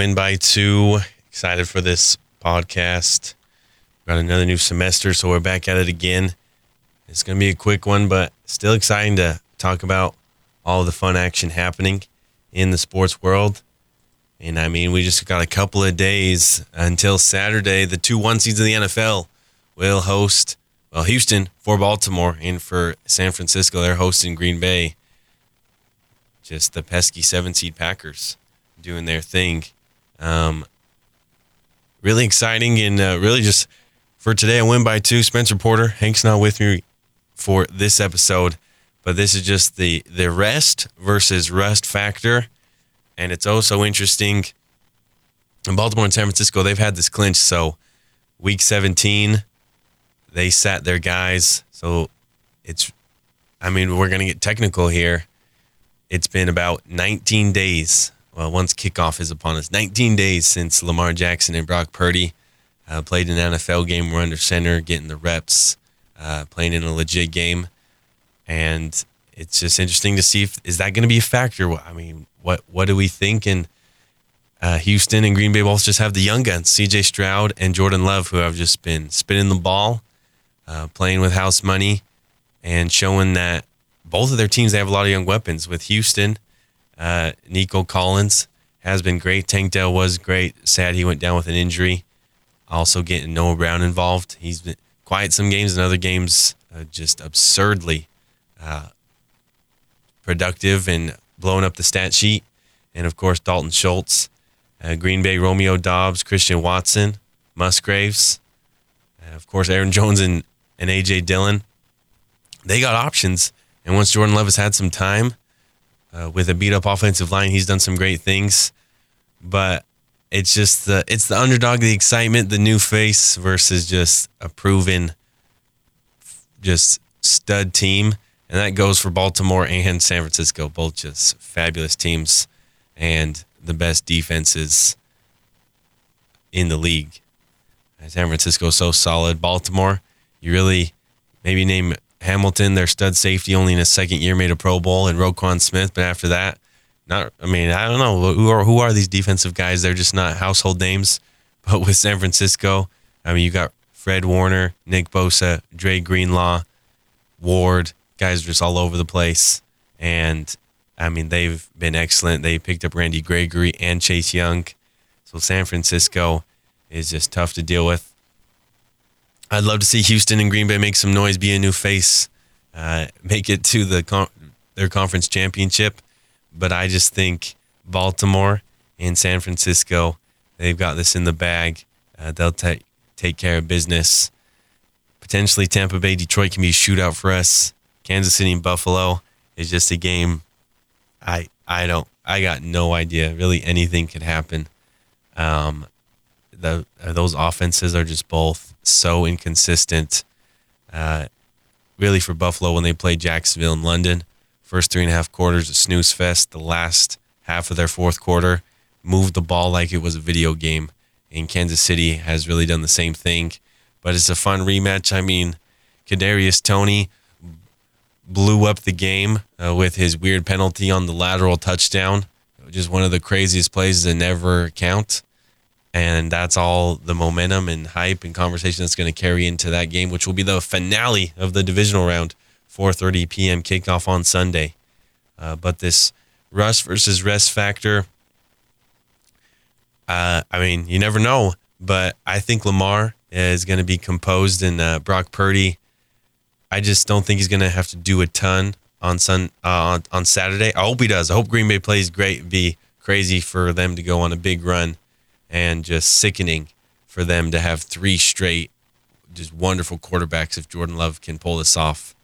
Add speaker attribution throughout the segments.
Speaker 1: win by two. Excited for this podcast. Got another new semester, so we're back at it again. It's going to be a quick one, but still exciting to talk about all the fun action happening in the sports world. And I mean, we just got a couple of days until Saturday. The two one seeds of the NFL will host, well, Houston for Baltimore, and for San Francisco, they're hosting Green Bay. Just the pesky seven seed Packers doing their thing. Um, really exciting and uh, really just for today, I win by two. Spencer Porter, Hank's not with me for this episode, but this is just the the rest versus rust factor, and it's also interesting. In Baltimore and San Francisco, they've had this clinch. So, week 17, they sat their guys. So, it's, I mean, we're going to get technical here. It's been about 19 days well, once kickoff is upon us. 19 days since Lamar Jackson and Brock Purdy uh, played an NFL game. We're under center, getting the reps, uh, playing in a legit game, and it's just interesting to see if is that going to be a factor. I mean, what what do we think? And uh, Houston and Green Bay both just have the young guns, C.J. Stroud and Jordan Love, who have just been spinning the ball, uh, playing with house money, and showing that both of their teams they have a lot of young weapons. With Houston uh, Nico Collins has been great. Tank Dell was great. Sad he went down with an injury. Also getting Noah Brown involved. He's been quiet some games and other games uh, just absurdly uh, productive and blowing up the stat sheet. And of course, Dalton Schultz, uh, Green Bay Romeo Doubs, Christian Watson, Musgraves, of course, Aaron Jones and, and A.J. Dillon. They got options. And once Jordan has had some time, uh, with a beat up offensive line. He's done some great things, but it's just the it's the underdog, the excitement, the new face versus just a proven, just stud team, and that goes for Baltimore and San Francisco, both just fabulous teams and the best defenses in the league. San Francisco so solid. Baltimore, you really maybe name Hamilton, their stud safety, only in his second year made a Pro Bowl, and Roquan Smith. But after that, not. I mean, I don't know who are who are these defensive guys. They're just not household names. But with San Francisco, I mean, you got Fred Warner, Nick Bosa, Dre Greenlaw, Ward, guys just all over the place. And I mean, they've been excellent. They picked up Randy Gregory and Chase Young. So San Francisco is just tough to deal with. I'd love to see Houston and Green Bay make some noise, be a new face, uh, make it to the con- their conference championship. But I just think Baltimore and San Francisco, they've got this in the bag. Uh, they'll take take care of business. Potentially Tampa Bay, Detroit can be a shootout for us. Kansas City and Buffalo is just a game. I I don't I got no idea. Really, anything could happen. Um, the uh, those offenses are just both so inconsistent. Uh, really, for Buffalo when they played Jacksonville in London, first three and a half quarters a snooze fest. The last half of their fourth quarter moved the ball like it was a video game. And Kansas City has really done the same thing. But it's a fun rematch. I mean, Kadarius Toney blew up the game uh, with his weird penalty on the lateral touchdown. Just one of the craziest plays to never count and that's all the momentum and hype and conversation that's going to carry into that game, which will be the finale of the divisional round, 4:30 p.m. kickoff on Sunday. Uh, but this rust versus rest factor, uh, I mean, you never know. But I think Lamar is going to be composed, and uh, Brock Purdy, I just don't think he's going to have to do a ton on Sun uh, on, on Saturday. I hope he does. I hope Green Bay plays great. be crazy for them to go on a big run and just sickening for them to have three straight just wonderful quarterbacks if Jordan Love can pull this off.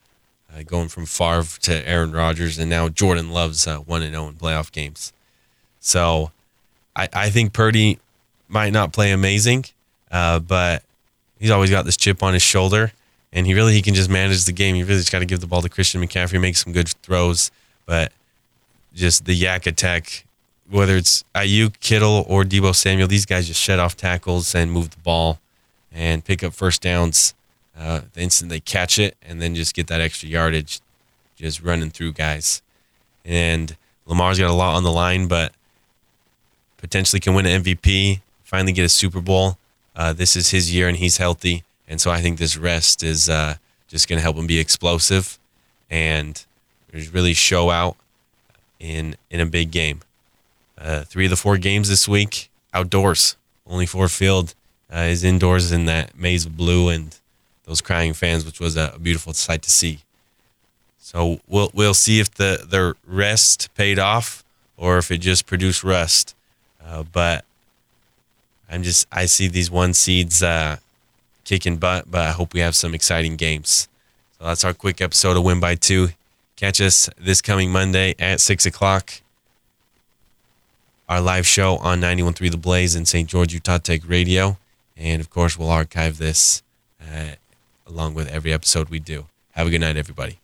Speaker 1: Uh, going from Favre to Aaron Rodgers, and now Jordan Love's uh, 1 0 in playoff games. So I, I think Purdy might not play amazing, uh, but he's always got this chip on his shoulder, and he really he can just manage the game. He really just got to give the ball to Christian McCaffrey, make some good throws, but just the YAC attack whether it's Aiyuk, Kittle, or Deebo Samuel, these guys just shed off tackles and move the ball and pick up first downs uh, the instant they catch it, and then just get that extra yardage, just running through guys. And Lamar's got a lot on the line, but potentially can win an MVP, finally get a Super Bowl. Uh, this is his year and he's healthy. And so I think this rest is uh, just going to help him be explosive and really show out in in a big game. Uh, three of the four games this week outdoors. Only Ford Field uh, is indoors in that maze of blue and those crying fans, which was a beautiful sight to see. So we'll we'll see if the the rest paid off or if it just produced rust. Uh, but I'm just I see these one seeds uh, kicking butt, but I hope we have some exciting games. So that's our quick episode of Win by Two. Catch us this coming Monday at six o'clock. Our live show on 91.3 The Blaze in St. George, Utah Tech Radio. And of course, we'll archive this uh, along with every episode we do. Have a good night, everybody.